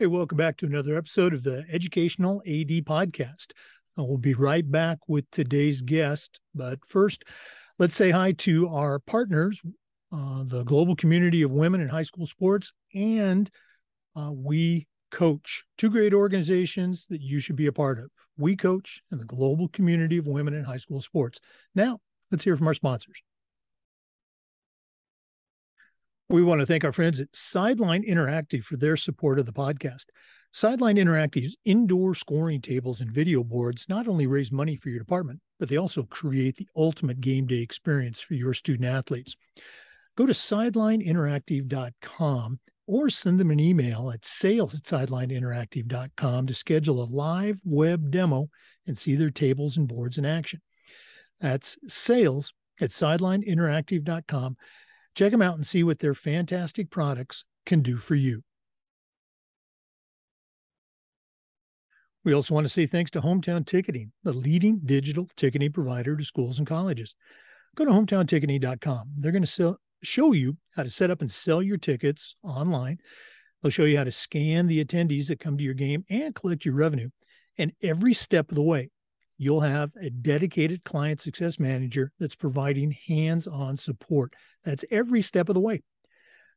Hey, welcome back to another episode of the Educational AD Podcast. Uh, we'll be right back with today's guest. But first, let's say hi to our partners, uh, the global community of women in high school sports, and uh, We Coach, two great organizations that you should be a part of. We Coach and the global community of women in high school sports. Now, let's hear from our sponsors. We want to thank our friends at Sideline Interactive for their support of the podcast. Sideline Interactive's indoor scoring tables and video boards not only raise money for your department, but they also create the ultimate game day experience for your student athletes. Go to sidelineinteractive.com or send them an email at sales at sidelineinteractive.com to schedule a live web demo and see their tables and boards in action. That's sales at sidelineinteractive.com Check them out and see what their fantastic products can do for you. We also want to say thanks to Hometown Ticketing, the leading digital ticketing provider to schools and colleges. Go to hometownticketing.com. They're going to sell, show you how to set up and sell your tickets online. They'll show you how to scan the attendees that come to your game and collect your revenue. And every step of the way, you'll have a dedicated client success manager that's providing hands on support. That's every step of the way.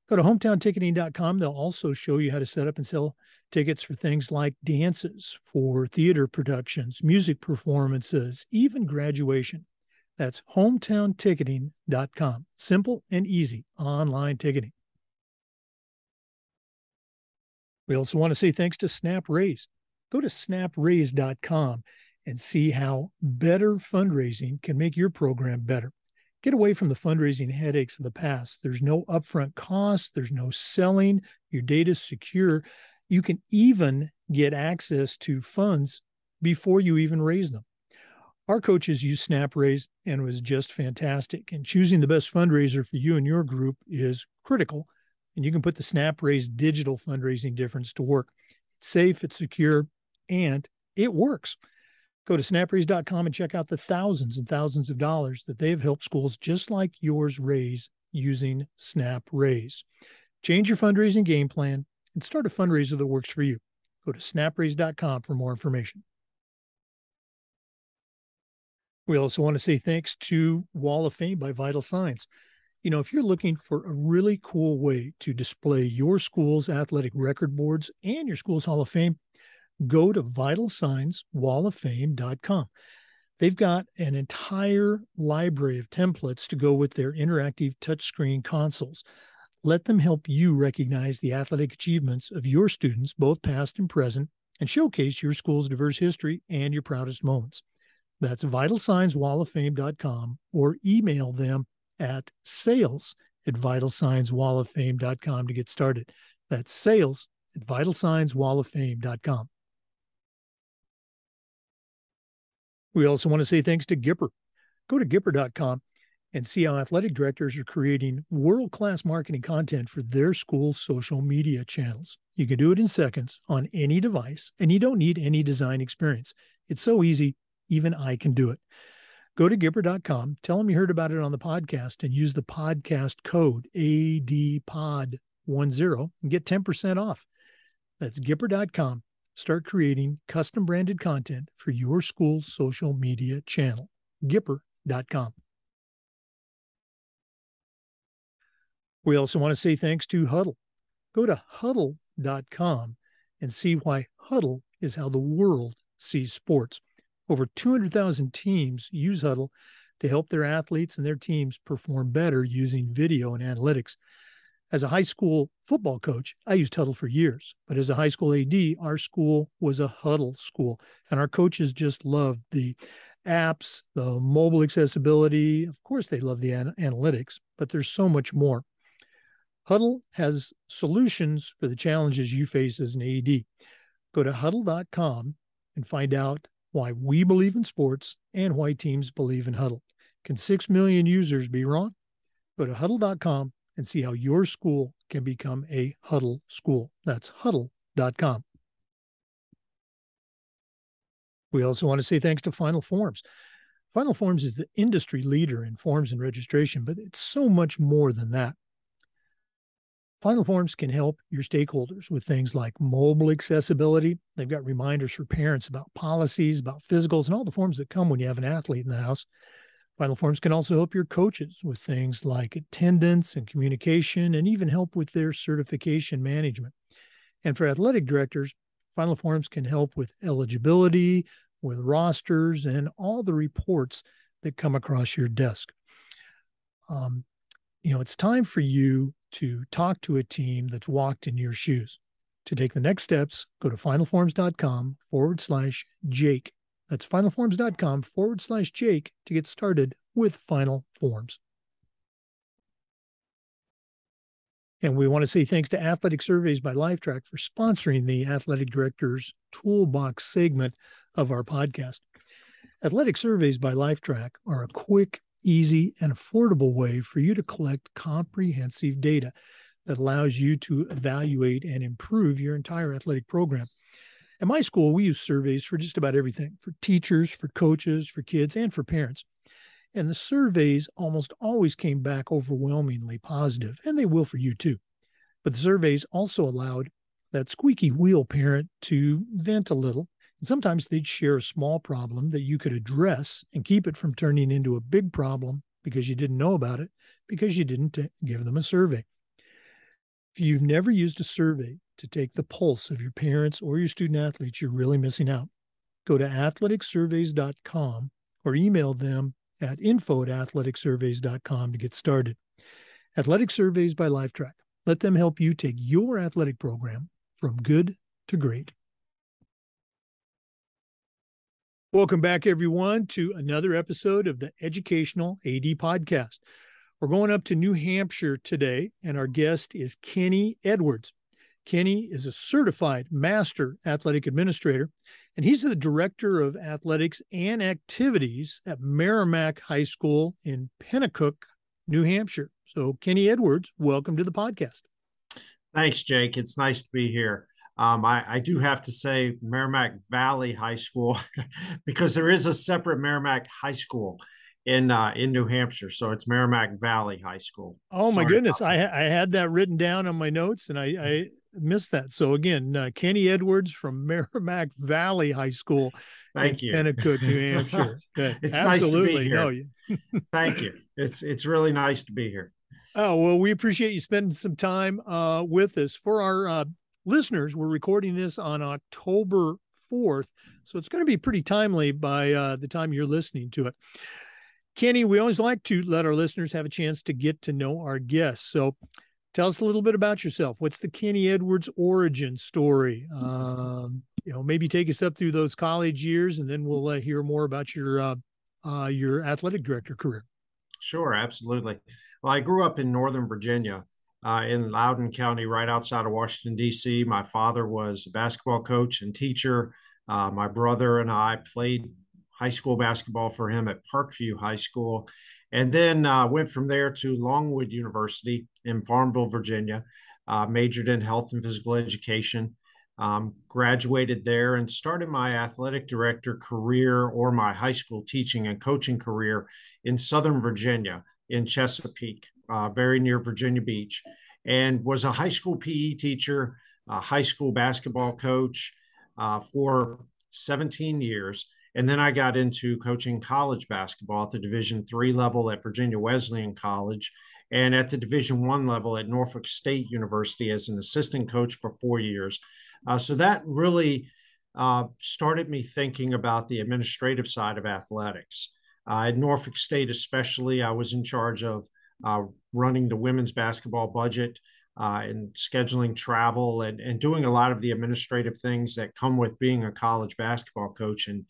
Go to hometownticketing.com. They'll also show you how to set up and sell tickets for things like dances, for theater productions, music performances, even graduation. That's hometownticketing.com. Simple and easy online ticketing. We also want to say thanks to SnapRaise. Go to snapraise.com and see how better fundraising can make your program better. Get away from the fundraising headaches of the past. There's no upfront cost, there's no selling, your data is secure. You can even get access to funds before you even raise them. Our coaches use SnapRaise and it was just fantastic. And choosing the best fundraiser for you and your group is critical. And you can put the SnapRaise digital fundraising difference to work. It's safe, it's secure, and it works. Go to snapraise.com and check out the thousands and thousands of dollars that they've helped schools just like yours raise using SnapRaise. Change your fundraising game plan and start a fundraiser that works for you. Go to snapraise.com for more information. We also want to say thanks to Wall of Fame by Vital Signs. You know, if you're looking for a really cool way to display your school's athletic record boards and your school's Hall of Fame, go to vitalsignswalloffame.com. They've got an entire library of templates to go with their interactive touchscreen consoles. Let them help you recognize the athletic achievements of your students, both past and present, and showcase your school's diverse history and your proudest moments. That's vitalsignswalloffame.com or email them at sales at vitalsignswalloffame.com to get started. That's sales at vitalsignswalloffame.com. We also want to say thanks to Gipper. Go to Gipper.com and see how athletic directors are creating world class marketing content for their school's social media channels. You can do it in seconds on any device, and you don't need any design experience. It's so easy, even I can do it. Go to Gipper.com, tell them you heard about it on the podcast, and use the podcast code ADPOD10 and get 10% off. That's Gipper.com Start creating custom branded content for your school's social media channel. Gipper.com. We also want to say thanks to Hudl. Go to hudl.com and see why Hudl is how the world sees sports. Over 200,000 teams use Hudl to help their athletes and their teams perform better using video and analytics. As a high school football coach, I used Hudl for years. But as a high school AD, our school was a Hudl school. And our coaches just loved the apps, the mobile accessibility. Of course, they love the an- analytics, but there's so much more. Hudl has solutions for the challenges you face as an AD. Go to hudl.com and find out why we believe in sports and why teams believe in Hudl. Can 6 million users be wrong? Go to hudl.com and see how your school can become a Hudl school. That's hudl.com. We also want to say thanks to Final Forms. Final Forms is the industry leader in forms and registration, but it's so much more than that. Final Forms can help your stakeholders with things like mobile accessibility. They've got reminders for parents about policies, about physicals, and all the forms that come when you have an athlete in the house. Final Forms can also help your coaches with things like attendance and communication, and even help with their certification management. And for athletic directors, Final Forms can help with eligibility, with rosters, and all the reports that come across your desk. Um, you know, it's time for you to talk to a team that's walked in your shoes. To take the next steps, go to finalforms.com forward slash Jake. That's finalforms.com forward slash Jake to get started with Final Forms. And we want to say thanks to Athletic Surveys by Lifetrack for sponsoring the Athletic Director's Toolbox segment of our podcast. Athletic Surveys by Lifetrack are a quick, easy, and affordable way for you to collect comprehensive data that allows you to evaluate and improve your entire athletic program. At my school, we use surveys for just about everything for teachers, for coaches, for kids, and for parents. And the surveys almost always came back overwhelmingly positive, and they will for you too. But the surveys also allowed that squeaky wheel parent to vent a little. And sometimes they'd share a small problem that you could address and keep it from turning into a big problem because you didn't know about it, because you didn't uh, give them a survey. If you've never used a survey to take the pulse of your parents or your student athletes, you're really missing out. Go to athleticsurveys.com or email them at info at athleticsurveys.com to get started. Athletic Surveys by Lifetrack. Let them help you take your athletic program from good to great. Welcome back, everyone, to another episode of the Educational AD Podcast. We're going up to New Hampshire today, and our guest is Kenny Edwards. Kenny is a certified master athletic administrator, and he's the director of athletics and activities at Merrimack High School in Penacook, New Hampshire. So, Kenny Edwards, welcome to the podcast. Thanks, Jake. It's nice to be here. Um, I, I, do have to say Merrimack Valley High School because there is a separate Merrimack High School in uh, in New Hampshire. So it's Merrimack Valley High School. Oh Sorry my goodness, I I had that written down on my notes, and I, I missed that. So again, uh, Kenny Edwards from Merrimack Valley High School. Thank you, Penacook, New Hampshire. it's Absolutely. nice to be here. No. Thank you. It's it's really nice to be here. Oh well, we appreciate you spending some time uh, with us. For our uh, listeners, we're recording this on October fourth, so it's going to be pretty timely by uh, the time you're listening to it. Kenny, we always like to let our listeners have a chance to get to know our guests. So tell us a little bit about yourself. What's the Kenny Edwards origin story? Um, you know, maybe take us up through those college years, and then we'll uh, hear more about your uh, uh, your athletic director career. Sure, absolutely. Well, I grew up in Northern Virginia, uh, in Loudoun County, right outside of Washington D.C. My father was a basketball coach and teacher. Uh, my brother and I played high school basketball for him at Parkview High School, and then uh, went from there to Longwood University in Farmville, Virginia. Uh, majored in health and physical education. Um, graduated there and started my athletic director career or my high school teaching and coaching career in Southern Virginia in Chesapeake, uh, very near Virginia Beach, and was a high school PE teacher, a high school basketball coach uh, for 17 years and then I got into coaching college basketball at the Division three level at Virginia Wesleyan College, and at the Division one level at Norfolk State University as an assistant coach for four years. Uh, so that really uh, started me thinking about the administrative side of athletics. Uh, at Norfolk State, especially, I was in charge of uh, running the women's basketball budget. Uh, and scheduling travel and, and doing a lot of the administrative things that come with being a college basketball coach. And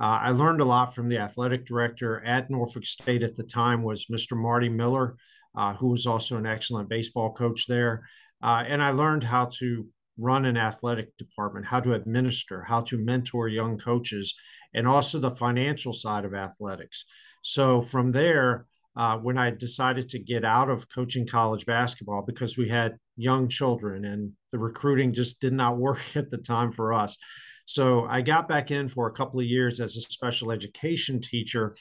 uh, I learned a lot from the athletic director at Norfolk State at the time was Mr. Marty Miller, uh, who was also an excellent baseball coach there. Uh, and I learned how to run an athletic department, how to administer, how to mentor young coaches, and also the financial side of athletics. So from there, uh, when I decided to get out of coaching college basketball because we had young children and the recruiting just did not work at the time for us. So I got back in for a couple of years as a special education teacher,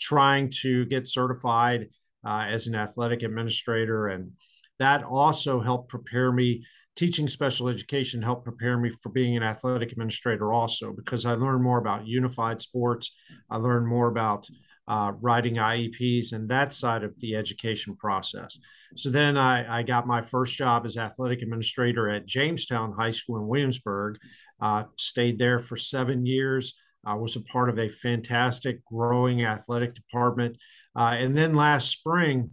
trying to get certified uh, as an athletic administrator and that also helped prepare me teaching special education helped prepare me for being an athletic administrator also because i learned more about unified sports i learned more about uh, writing ieps and that side of the education process so then I, I, got my first job as athletic administrator at jamestown high school in williamsburg uh, stayed there for seven years I was a part of a fantastic growing athletic department. Uh, and then last spring,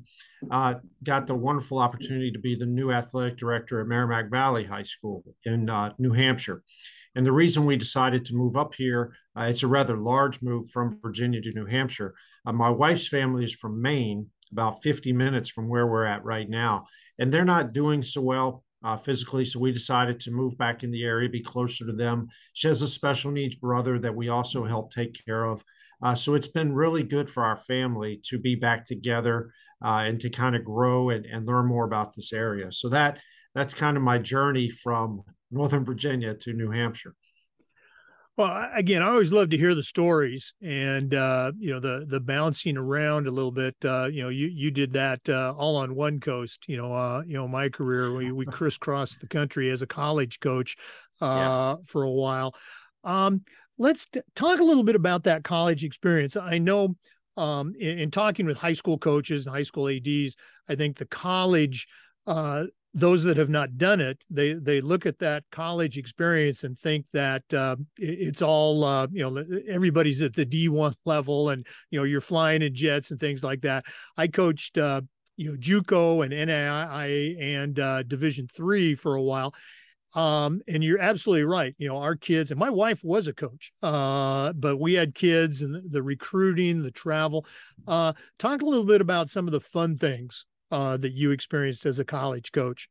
uh, got the wonderful opportunity to be the new athletic director at Merrimack Valley High School in uh, New Hampshire. And the reason we decided to move up here, uh, it's a rather large move from Virginia to New Hampshire. Uh, my wife's family is from Maine, about 50 minutes from where we're at right now. And they're not doing so well uh, physically. So we decided to move back in the area, be closer to them. She has a special needs brother that we also help take care of. Uh, so it's been really good for our family to be back together uh, and to kind of grow and, and learn more about this area. So that that's kind of my journey from Northern Virginia to New Hampshire. Well, again, I always love to hear the stories and uh, you know the the bouncing around a little bit. Uh, you know, you you did that uh, all on one coast. You know, uh, you know, my career we we crisscrossed the country as a college coach uh, yeah. for a while. Um, let's t- talk a little bit about that college experience. I know um, in, in, talking with high school coaches and high school ads, I think the college uh, those that have not done it, they they look at that college experience and think that uh, it's all uh, you know everybody's at the D one level and you know you're flying in jets and things like that. I coached uh, you know JUCO and NAIA and uh, Division three for a while. Um, and you're absolutely right. You know, our kids and my wife was a coach, uh, but we had kids and the, recruiting, the travel. Uh, talk a little bit about some of the fun things uh, that you experienced as a college coach?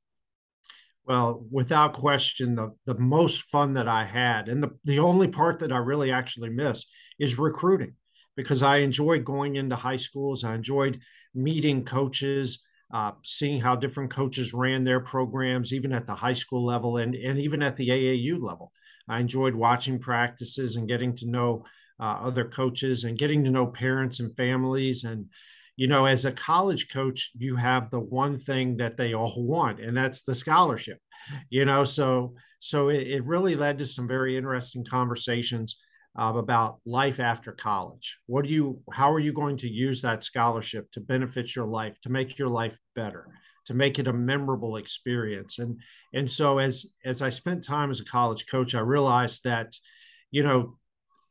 Well, without question, the, the most fun that I had, and the, the only part that I really actually miss is recruiting because I enjoyed going into high schools. I enjoyed meeting coaches, uh, seeing how different coaches ran their programs, even at the high school level and, and even at the AAU level. I enjoyed watching practices and getting to know uh, other coaches and getting to know parents and families and you know, as a college coach, you have the one thing that they all want, and that's the scholarship. You know, so so it, it really led to some very interesting conversations uh, about life after college. What do you? How are you going to use that scholarship to benefit your life, to make your life better, to make it a memorable experience? And and so as as I spent time as a college coach, I realized that, you know,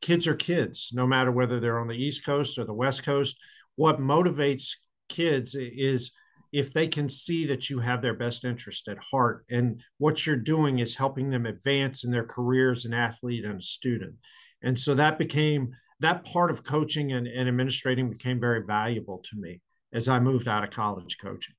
kids are kids, no matter whether they're on the East Coast or the West Coast what motivates kids is if they can see that you have their best interest at heart. And what you're doing is helping them advance in their career as an athlete and a student. And so that became that part of coaching and, and administrating became very valuable to me as i moved out of college coaching.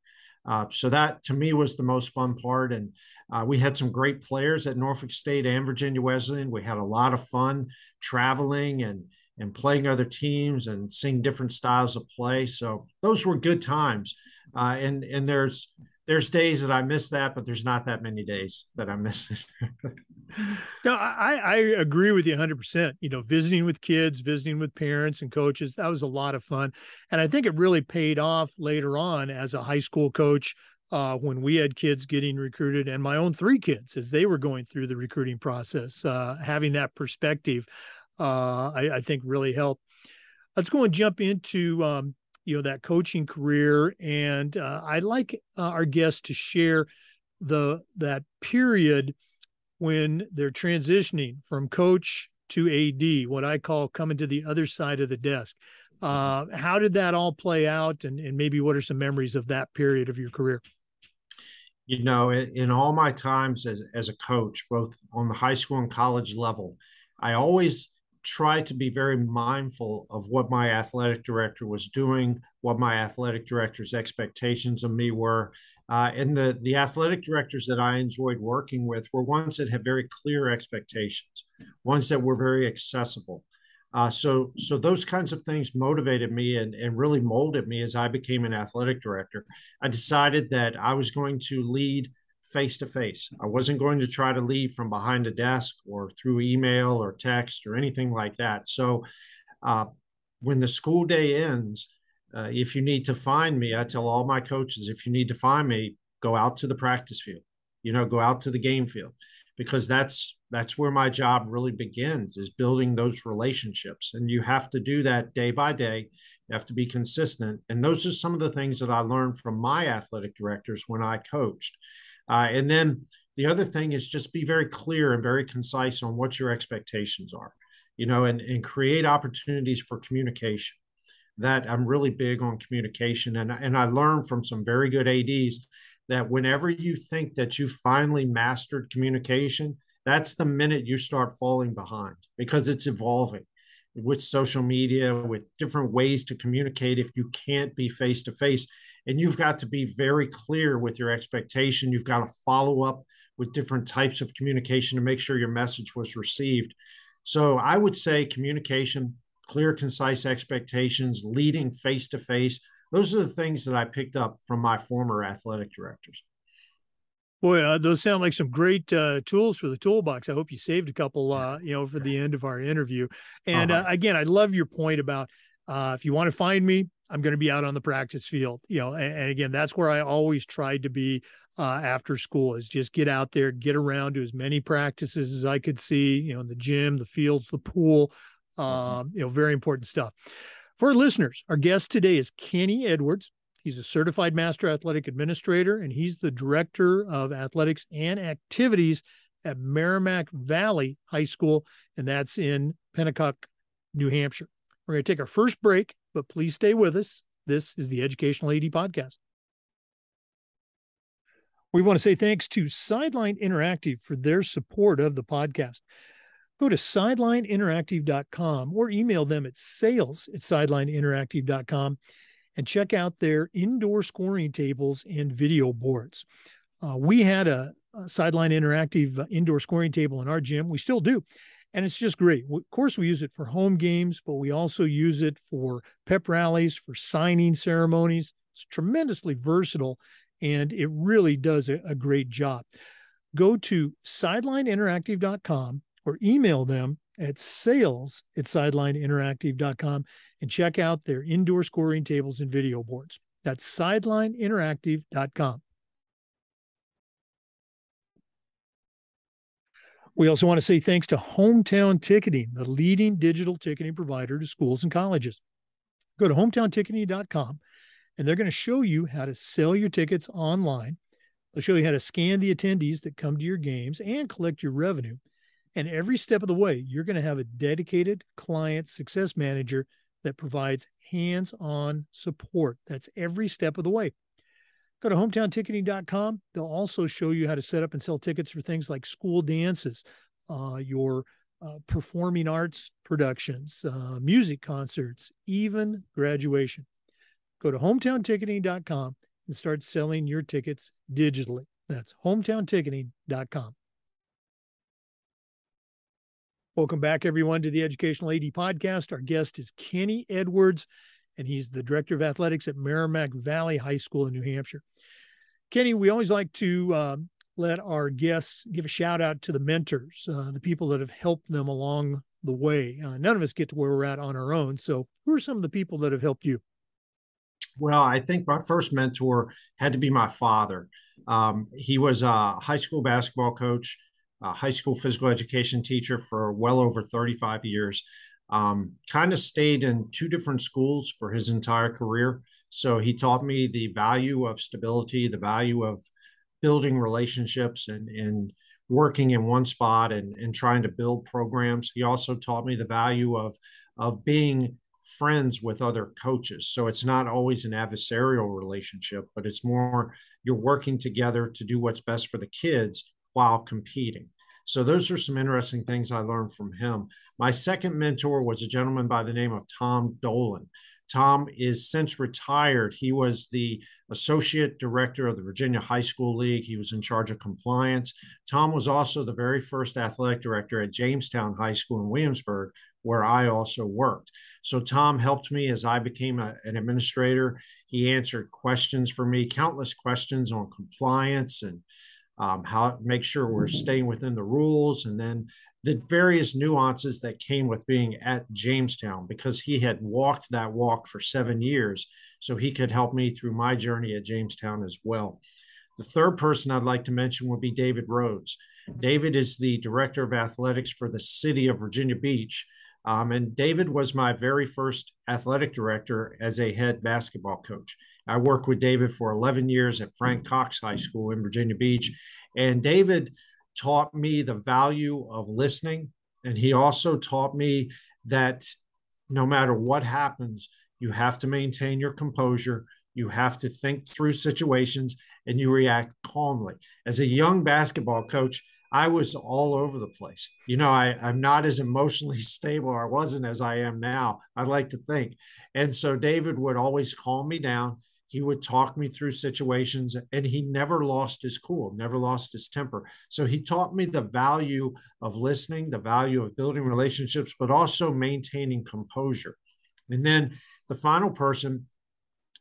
Uh, so that to me was the most fun part. And uh, we had some great players at norfolk state and virginia wesleyan. We had a lot of fun traveling and and playing other teams and seeing different styles of play. So those were good times. Uh, and and there's there's days that I miss that, but there's not that many days that I miss it. no, I, I agree with you 100%. You know, visiting with kids, visiting with parents and coaches, that was a lot of fun. And I think it really paid off later on as a high school coach uh, when we had kids getting recruited and my own three kids as they were going through the recruiting process, uh, having that perspective uh, I, I, think really helped. Let's go and jump into um, you know that coaching career, and uh, I'd like uh, our guests to share the that period when they're transitioning from coach to AD, what I call coming to the other side of the desk. Uh, how did that all play out, and, and maybe what are some memories of that period of your career? You know, in all my times as, as a coach, both on the high school and college level, I always try to be very mindful of what my athletic director was doing, what my athletic director's expectations of me were. Uh, and the, the athletic directors that I enjoyed working with were ones that had very clear expectations, ones that were very accessible. Uh, so, so those kinds of things motivated me and, and really molded me as I became an athletic director. I decided that I was going to lead face to face. I wasn't going to try to leave from behind a desk or through email or text or anything like that. So, uh, when the school day ends, uh, if you need to find me, I tell all my coaches if you need to find me, go out to the practice field, you know, go out to the game field. Because that's that's where my job really begins is building those relationships. And you have to do that day by day. You have to be consistent. And those are some of the things that i learned from my athletic directors when i coached uh, and then the other thing is just be very clear and very concise on what your expectations are you know and, and create opportunities for communication that i'm really big on communication and, and i learned from some very good ads that whenever you think that you finally mastered communication, that's the minute you start falling behind because it's evolving with social media, with different ways to communicate. If you can't be face to face, and you've got to be very clear with your expectation, you've got to follow up with different types of communication to make sure your message was received. So I would say communication, clear, concise expectations, leading face to face those are the things that I picked up from my former athletic directors. Boy, uh, those sound like some great uh, tools for the toolbox. I hope you saved a couple, uh, you know, for the end of our interview. And uh-huh. Uh, again, I love your point about uh, if you want to find me, I'm going to be out on the practice field. You know, and, and again, that's where I always tried to be uh, after school is just get out there, get around to as many practices as I could see. You know, in the gym, the fields, the pool. Mm-hmm. Um, you know, very important stuff. For listeners, our guest today is Kenny Edwards. He's a certified master athletic administrator, and he's the director of athletics and activities at Merrimack Valley High School, and that's in Penacook, New Hampshire. We're going to take our first break, but please stay with us. This is the Educational AD Podcast. We want to say thanks to Sideline Interactive for their support of the podcast go to sidelineinteractive.com or email them at sales at sidelineinteractive.com and check out their indoor scoring tables and video boards. Uh, we had a, a Sideline Interactive uh, indoor scoring table in our gym. We still do. And it's just great. Of course, we use it for home games, but we also use it for pep rallies, for signing ceremonies. It's tremendously versatile and it really does a, a great job. Go to sidelineinteractive.com or email them at sales at sidelineinteractive.com and check out their indoor scoring tables and video boards. That's sidelineinteractive.com. We also want to say thanks to Hometown Ticketing, the leading digital ticketing provider to schools and colleges. Go to hometownticketing.com and they're going to show you how to sell your tickets online. They'll show you how to scan the attendees that come to your games and collect your revenue. And every step of the way, you're going to have a dedicated client success manager that provides hands on support. That's every step of the way. Go to hometownticketing.com. They'll also show you how to set up and sell tickets for things like school dances, uh, your uh, performing arts productions, uh, music concerts, even graduation. Go to hometownticketing.com and start selling your tickets digitally. That's hometownticketing.com. Welcome back, everyone, to the Educational AD Podcast. Our guest is Kenny Edwards, and he's the Director of Athletics at Merrimack Valley High School in New Hampshire. Kenny, we always like to um, let our guests give a shout out to the mentors, uh, the people that have helped them along the way. Uh, none of us get to where we're at on our own. So, who are some of the people that have helped you? Well, I think my first mentor had to be my father. Um, he was a high school basketball coach a high school physical education teacher for well over 35 years. Um, kind of stayed in two different schools for his entire career. So he taught me the value of stability, the value of building relationships and, and working in one spot and, and trying to build programs. He also taught me the value of, of being friends with other coaches. So it's not always an adversarial relationship, but it's more you're working together to do what's best for the kids while competing. So those are some interesting things I learned from him. My second mentor was a gentleman by the name of Tom Dolan. Tom is since retired. He was the associate director of the Virginia High School League. He was in charge of compliance. Tom was also the very first athletic director at Jamestown High School in Williamsburg, where I also worked. So Tom helped me as I became a, an administrator. He answered questions for me, countless questions on compliance and um, how make sure we're staying within the rules, and then the various nuances that came with being at Jamestown because he had walked that walk for seven years. So he could help me through my journey at Jamestown as well. The third person I'd like to mention would be David Rhodes. David is the director of athletics for the city of Virginia Beach. Um, and David was my very first athletic director as a head basketball coach. I worked with David for 11 years at Frank mm. Cox High School in Virginia Beach. And David taught me the value of listening. And he also taught me that no matter what happens, you have to maintain your composure. You have to think through situations and you react calmly. As a young basketball coach, I was all over the place. You know, I, I'm not as emotionally stable. I wasn't as I am now. I'd like to think. And so David would always calm me down. He would talk me through situations and he never lost his cool, never lost his temper. So he taught me the value of listening, the value of building relationships, but also maintaining composure. And then the final person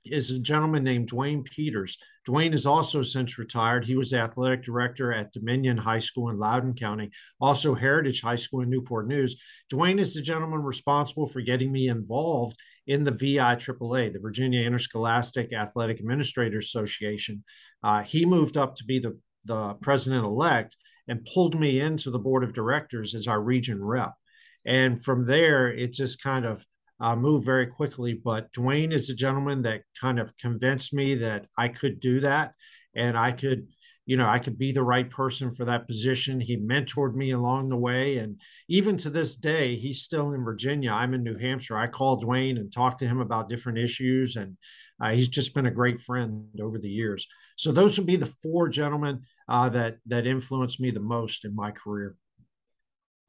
is a gentleman named Dwayne Peters. Dwayne is also since retired. He was athletic director at Dominion High School in Loudoun County, also Heritage High School in Newport News. Dwayne is the gentleman responsible for getting me involved in the VIAAA, the Virginia Interscholastic Athletic Administrators Association. Uh, he moved up to be the, the president elect and pulled me into the board of directors as our region rep. And from there, it just kind of uh, move very quickly. But Dwayne is a gentleman that kind of convinced me that I could do that and I could, you know, I could be the right person for that position. He mentored me along the way. And even to this day, he's still in Virginia. I'm in New Hampshire. I call Dwayne and talk to him about different issues. And uh, he's just been a great friend over the years. So those would be the four gentlemen uh, that that influenced me the most in my career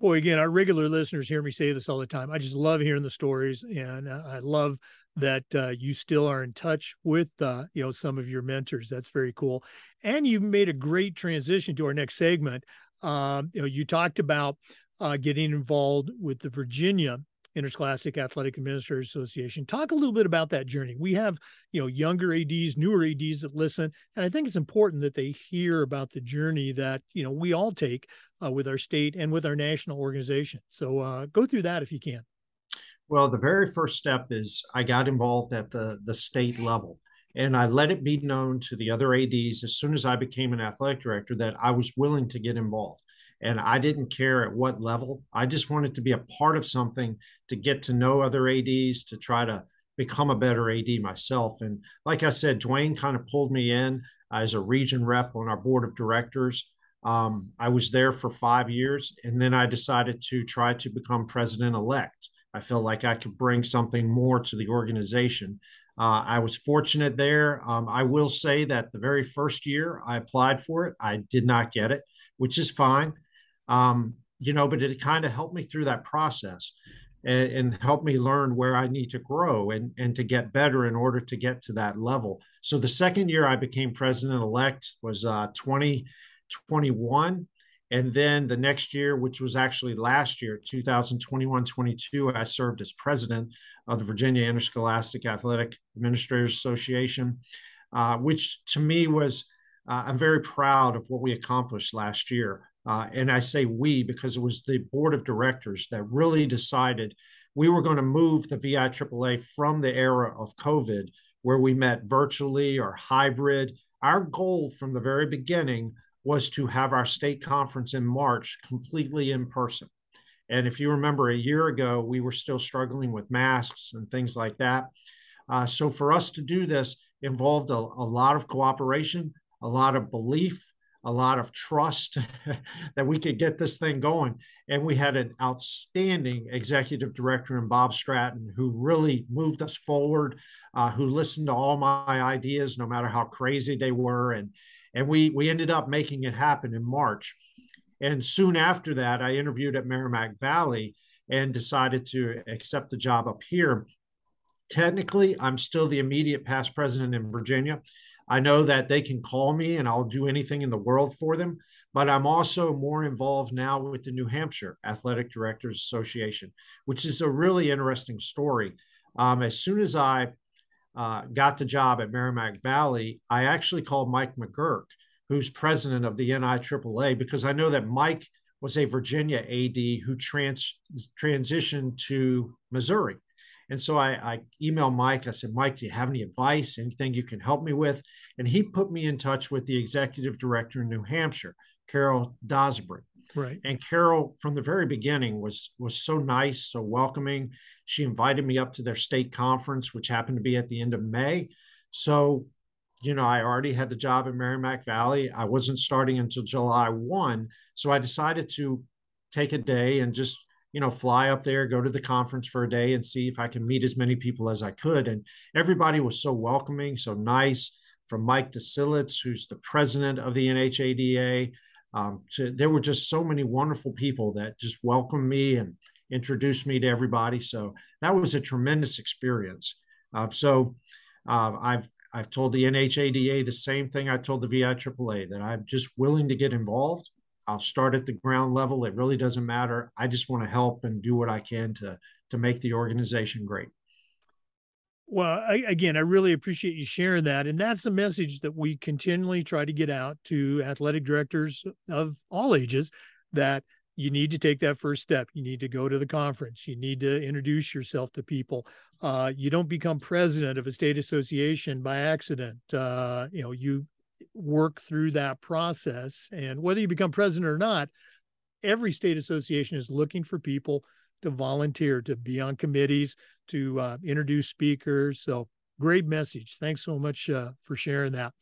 boy, again, our regular listeners hear me say this all the time. I just love hearing the stories, and uh, I love that uh, you still are in touch with uh, you know some of your mentors. That's very cool. And you made a great transition to our next segment. Um, you know, you talked about uh, getting involved with the Virginia Interscholastic Athletic Administrators Association. Talk a little bit about that journey. We have, you know, younger ADs, newer ADs that listen, and I think it's important that they hear about the journey that you know we all take uh, with our state and with our national organization. So uh, go through that if you can. Well, the very first step is I got involved at the the state level. And I let it be known to the other ADs as soon as I became an athletic director that I was willing to get involved and I didn't care at what level. I just wanted to be a part of something to get to know other ADs, to try to become a better AD myself. And like I said, Dwayne kind of pulled me in as a region rep on our board of directors. Um, I was there for five years, and then I decided to try to become president elect. I felt like I could bring something more to the organization. Uh, I was fortunate there. Um, I will say that the very first year I applied for it, I did not get it, which is fine um, you know, but it kind of helped me through that process and, and helped me learn where I need to grow and, and to get better in order to get to that level. So the second year I became president elect was uh, 2021. And then the next year, which was actually last year, 2021 22, I served as president of the Virginia Interscholastic Athletic Administrators Association, uh, which to me was, uh, I'm very proud of what we accomplished last year. Uh, and I say we because it was the board of directors that really decided we were going to move the VIAAA from the era of COVID, where we met virtually or hybrid. Our goal from the very beginning was to have our state conference in March completely in person. And if you remember a year ago, we were still struggling with masks and things like that. Uh, so for us to do this involved a, a lot of cooperation, a lot of belief, a lot of trust that we could get this thing going. And we had an outstanding executive director in Bob Stratton who really moved us forward, uh, who listened to all my ideas, no matter how crazy they were. And, and we, we ended up making it happen in March. And soon after that, I interviewed at Merrimack Valley and decided to accept the job up here. Technically, I'm still the immediate past president in Virginia. I know that they can call me and I'll do anything in the world for them, but I'm also more involved now with the New Hampshire Athletic Directors Association, which is a really interesting story. Um, as soon as I uh, got the job at Merrimack Valley, I actually called Mike McGurk, who's president of the NIAAA, because I know that Mike was a Virginia AD who trans- transitioned to Missouri. And so I, I emailed Mike. I said, Mike, do you have any advice, anything you can help me with? And he put me in touch with the executive director in New Hampshire, Carol Dosbury. Right. And Carol, from the very beginning, was was so nice, so welcoming. She invited me up to their state conference, which happened to be at the end of May. So, you know, I already had the job in Merrimack Valley. I wasn't starting until July 1. So I decided to take a day and just you know, fly up there, go to the conference for a day and see if I can meet as many people as I could. And everybody was so welcoming, so nice. From Mike Desilets, who's the president of the NHADA, um, to, there were just so many wonderful people that just welcomed me and introduced me to everybody. So that was a tremendous experience. Uh, so uh, I've I've told the NHADA the same thing I told the VIAAA that I'm just willing to get involved. I'll start at the ground level. It really doesn't matter. I just want to help and do what I can to to make the organization great. Well, I, again, I really appreciate you sharing that, and that's the message that we continually try to get out to athletic directors of all ages that you need to take that first step. You need to go to the conference. You need to introduce yourself to people. Uh, you don't become president of a state association by accident. Uh, you know, you work through that process. And whether you become president or not, every state association is looking for people to volunteer, to be on committees, to uh, introduce speakers. So great message. Thanks so much uh, for sharing that.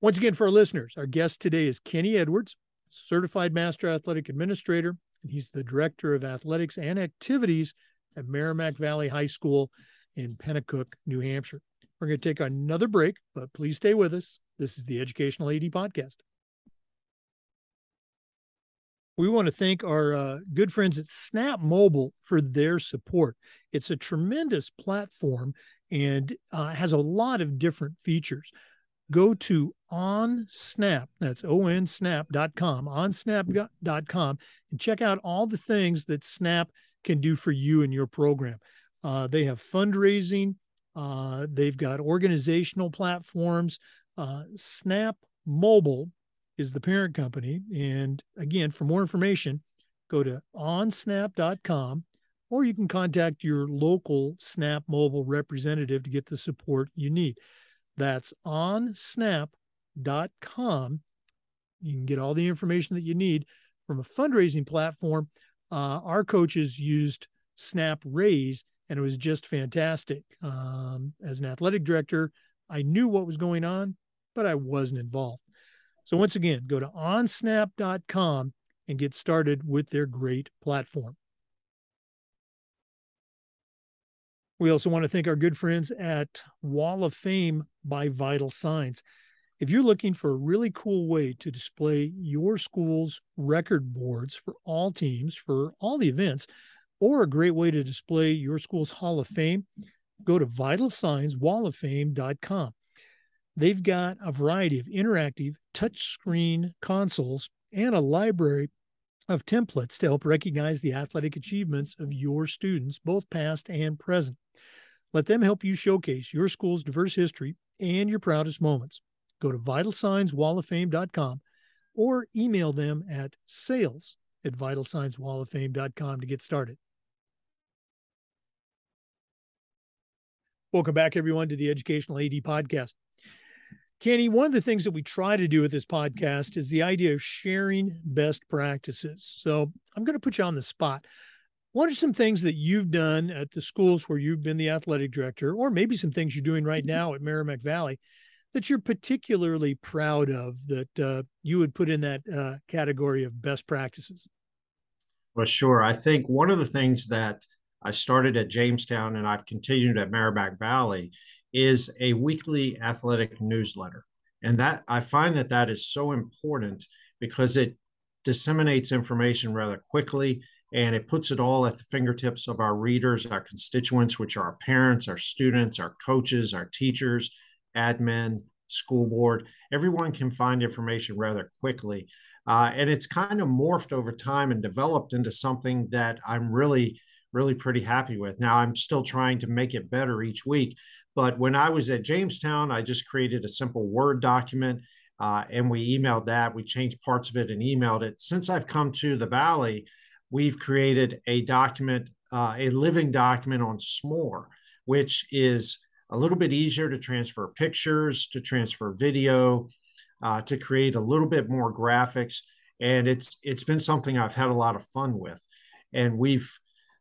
Once again, for our listeners, our guest today is Kenny Edwards, certified master athletic administrator, and he's the director of athletics and activities at Merrimack Valley High School in Penacook, New Hampshire. We're going to take another break, but please stay with us. This is the Educational AD Podcast. We want to thank our uh, good friends at Snap Mobile for their support. It's a tremendous platform and uh, has a lot of different features. Go to OnSnap, that's onsnap.com, onsnap.com, and check out all the things that Snap can do for you and your program. Uh, they have fundraising, uh, they've got organizational platforms. Uh, Snap Mobile is the parent company. And again, for more information, go to onsnap.com or you can contact your local Snap Mobile representative to get the support you need. That's onsnap.com. You can get all the information that you need from a fundraising platform. Uh, our coaches used Snap Raise and it was just fantastic. Um, as an athletic director, I knew what was going on, but I wasn't involved. So once again, go to onsnap.com and get started with their great platform. We also want to thank our good friends at Wall of Fame by Vital Signs. If you're looking for a really cool way to display your school's record boards for all teams, for all the events, or a great way to display your school's Hall of Fame, go to vitalsignswalloffame.com. They've got a variety of interactive touchscreen consoles and a library of templates to help recognize the athletic achievements of your students, both past and present. Let them help you showcase your school's diverse history and your proudest moments. Go to vitalsignswalloffame.com or email them at sales at vitalsignswalloffame.com to get started. Welcome back, everyone, to the Educational AD Podcast. Kenny, one of the things that we try to do with this podcast is the idea of sharing best practices. So I'm going to put you on the spot. What are some things that you've done at the schools where you've been the athletic director, or maybe some things you're doing right now at Merrimack Valley that you're particularly proud of that uh, you would put in that uh, category of best practices? Well, sure. I think one of the things that I started at Jamestown and I've continued at Merrimack Valley is a weekly athletic newsletter. And that I find that that is so important because it disseminates information rather quickly and it puts it all at the fingertips of our readers, our constituents, which are our parents, our students, our coaches, our teachers, admin, school board. Everyone can find information rather quickly. Uh, and it's kind of morphed over time and developed into something that I'm really really pretty happy with. Now I'm still trying to make it better each week. But when I was at Jamestown, I just created a simple Word document uh, and we emailed that. We changed parts of it and emailed it. Since I've come to the Valley, we've created a document uh, a living document on Smore, which is a little bit easier to transfer pictures, to transfer video, uh, to create a little bit more graphics. And it's it's been something I've had a lot of fun with, and we've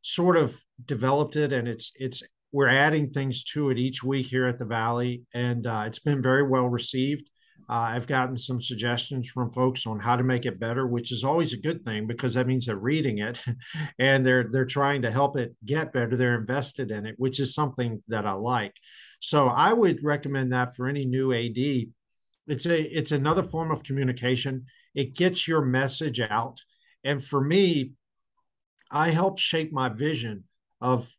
sort of developed it, and it's it's we're adding things to it each week here at the Valley, and uh, it's been very well received. Uh, I've gotten some suggestions from folks on how to make it better, which is always a good thing because that means they're reading it and they're they're trying to help it get better. They're invested in it, which is something that I like. So I would recommend that for any new AD. It's a it's another form of communication. It gets your message out, and for me, I help shape my vision of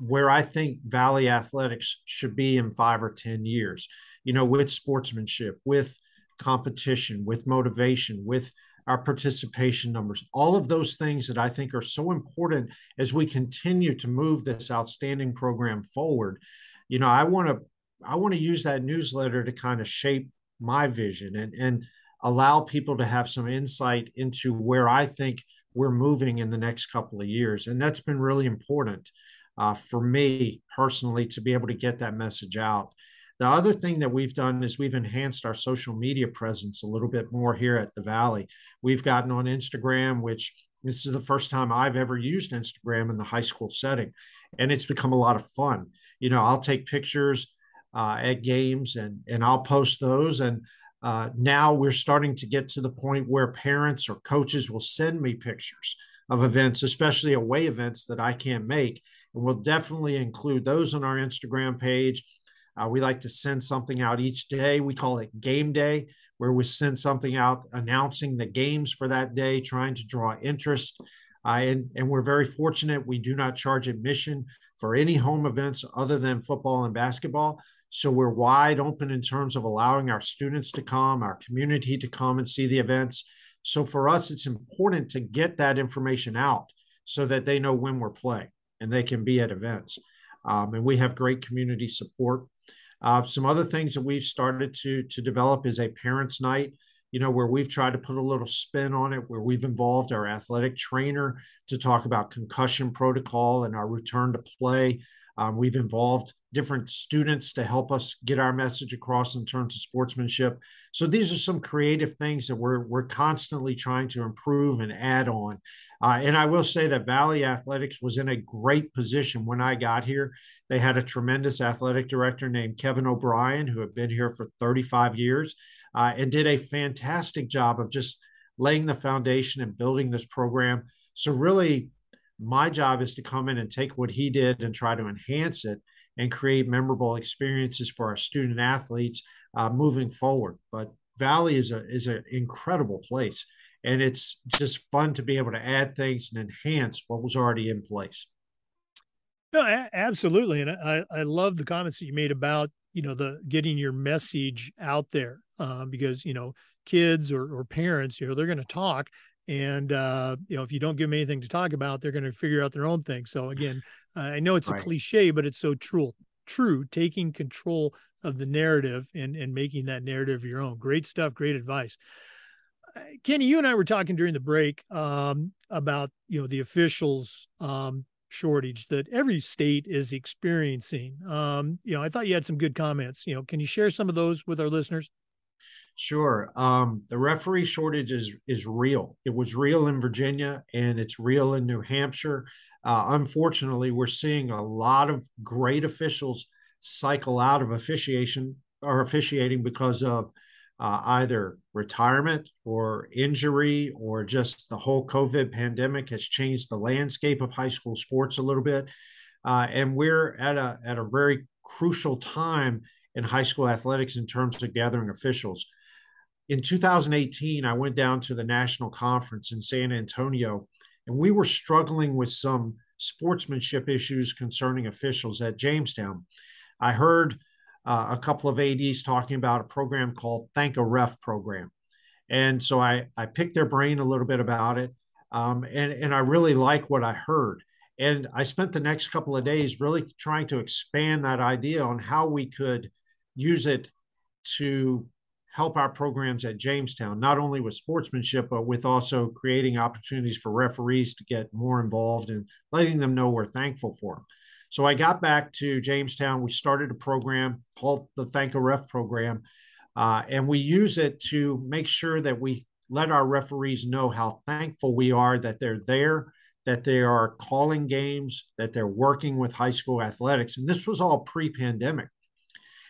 where I think Valley Athletics should be in five or 10 years, you know, with sportsmanship, with competition, with motivation, with our participation numbers, all of those things that I think are so important as we continue to move this outstanding program forward. You know, I want to I want to use that newsletter to kind of shape my vision and and allow people to have some insight into where I think we're moving in the next couple of years. And that's been really important uh, for me personally to be able to get that message out. The other thing that we've done is we've enhanced our social media presence a little bit more here at the Valley. We've gotten on Instagram, which this is the first time I've ever used Instagram in the high school setting, and it's become a lot of fun. You know, I'll take pictures uh, at games and and I'll post those, and uh, now we're starting to get to the point where parents or coaches will send me pictures of events, especially away events that I can't make, and we'll definitely include those on our Instagram page. Uh, we like to send something out each day. We call it game day, where we send something out announcing the games for that day, trying to draw interest. Uh, and, and we're very fortunate. We do not charge admission for any home events other than football and basketball. So we're wide open in terms of allowing our students to come, our community to come and see the events. So for us, it's important to get that information out so that they know when we're playing and they can be at events. Um, and we have great community support. Uh, some other things that we've started to to develop is a parents' night. You know, where we've tried to put a little spin on it, where we've involved our athletic trainer to talk about concussion protocol and our return to play. Um, we've involved different students to help us get our message across in terms of sportsmanship. So these are some creative things that we're we're constantly trying to improve and add on. Uh, and I will say that Valley Athletics was in a great position when I got here. They had a tremendous athletic director named Kevin O'Brien, who had been here for 35 years, uh, and did a fantastic job of just laying the foundation and building this program. So really, my job is to come in and take what he did and try to enhance it and create memorable experiences for our student athletes uh, moving forward. But Valley is a is an incredible place, and it's just fun to be able to add things and enhance what was already in place. No, a- absolutely, and I I love the comments that you made about you know the getting your message out there uh, because you know kids or, or parents you know they're going to talk and uh, you know if you don't give them anything to talk about they're going to figure out their own thing so again I know it's right. a cliche, but it's so true. True, taking control of the narrative and and making that narrative your own. Great stuff. Great advice. Kenny, you and I were talking during the break um, about you know the officials um, shortage that every state is experiencing. Um, you know, I thought you had some good comments. You know, can you share some of those with our listeners? Sure. Um, the referee shortage is is real. It was real in Virginia, and it's real in New Hampshire. Uh, unfortunately, we're seeing a lot of great officials cycle out of officiation or officiating because of uh, either retirement or injury or just the whole COVID pandemic has changed the landscape of high school sports a little bit. Uh, and we're at a at a very crucial time in high school athletics in terms of gathering officials in 2018, I went down to the national conference in San Antonio, and we were struggling with some sportsmanship issues concerning officials at Jamestown. I heard uh, a couple of ADs talking about a program called Thank a Ref program. And so I, I picked their brain a little bit about it. Um, and, and I really like what I heard. And I spent the next couple of days really trying to expand that idea on how we could use it to help our programs at Jamestown, not only with sportsmanship, but with also creating opportunities for referees to get more involved and letting them know we're thankful for them. So I got back to Jamestown. We started a program called the Thank a Ref program, uh, and we use it to make sure that we let our referees know how thankful we are that they're there, that they are calling games, that they're working with high school athletics. And this was all pre pandemic.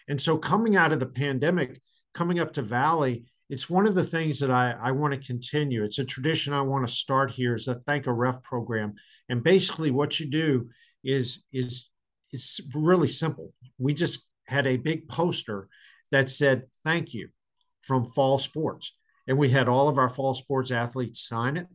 And so coming out of the pandemic, coming up to Valley, it's one of the things that I, I want to continue. It's a tradition I want to start here is a thank a ref program. And basically what you do is is it's really simple. We just had a big poster that said thank you from fall sports. And we had all of our fall sports athletes sign it.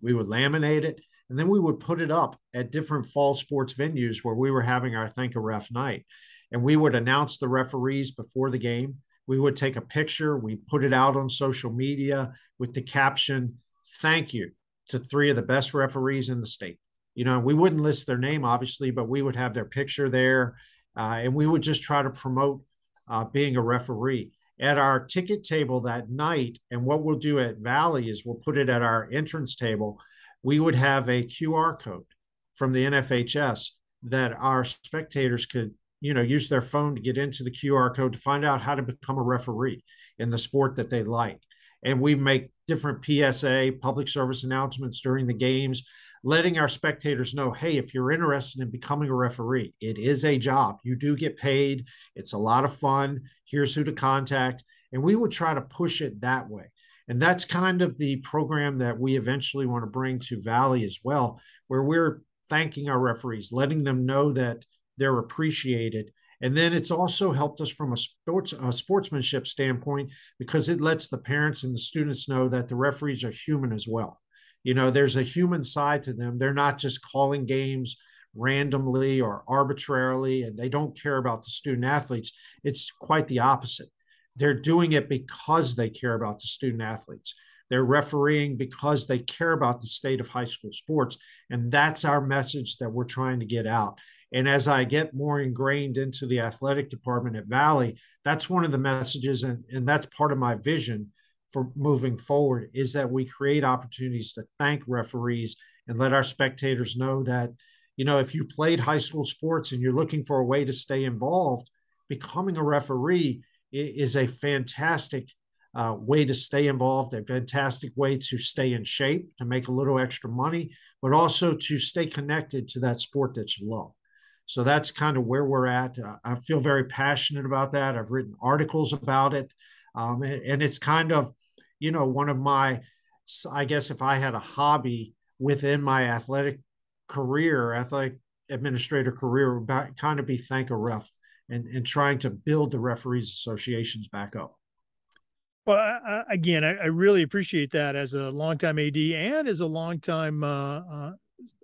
We would laminate it and then we would put it up at different fall sports venues where we were having our thank a ref night. And we would announce the referees before the game. We would take a picture, we put it out on social media with the caption, Thank you to three of the best referees in the state. You know, we wouldn't list their name, obviously, but we would have their picture there. Uh, and we would just try to promote uh, being a referee. At our ticket table that night, and what we'll do at Valley is we'll put it at our entrance table. We would have a QR code from the NFHS that our spectators could, you know, use their phone to get into the QR code to find out how to become a referee in the sport that they like. And we make different PSA, public service announcements during the games letting our spectators know hey, if you're interested in becoming a referee, it is a job. You do get paid, it's a lot of fun. Here's who to contact. And we would try to push it that way. And that's kind of the program that we eventually want to bring to Valley as well, where we're thanking our referees, letting them know that they're appreciated. And then it's also helped us from a sports a sportsmanship standpoint because it lets the parents and the students know that the referees are human as well. You know, there's a human side to them. They're not just calling games randomly or arbitrarily, and they don't care about the student athletes. It's quite the opposite. They're doing it because they care about the student athletes. They're refereeing because they care about the state of high school sports. And that's our message that we're trying to get out. And as I get more ingrained into the athletic department at Valley, that's one of the messages, and, and that's part of my vision for moving forward is that we create opportunities to thank referees and let our spectators know that you know if you played high school sports and you're looking for a way to stay involved becoming a referee is a fantastic uh, way to stay involved a fantastic way to stay in shape to make a little extra money but also to stay connected to that sport that you love so that's kind of where we're at uh, i feel very passionate about that i've written articles about it um, and, and, it's kind of you know, one of my, I guess if I had a hobby within my athletic career, athletic administrator career, would kind of be thank a ref and, and trying to build the referees associations back up. Well, I, again, I, I, really appreciate that as a longtime AD and as a longtime uh, uh,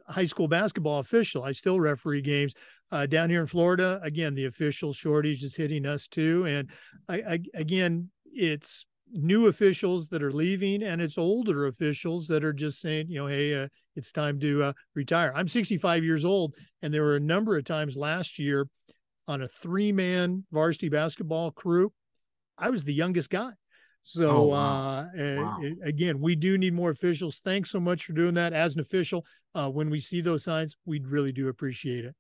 high school basketball official. I still referee games uh, down here in Florida. Again, the official shortage is hitting us too, and I, I, again, it's new officials that are leaving and it's older officials that are just saying, you know, hey, uh, it's time to uh, retire. I'm 65 years old, and there were a number of times last year on a three man varsity basketball crew. I was the youngest guy. So, oh, wow. uh, wow. again, we do need more officials. Thanks so much for doing that. As an official, uh, when we see those signs, we really do appreciate it.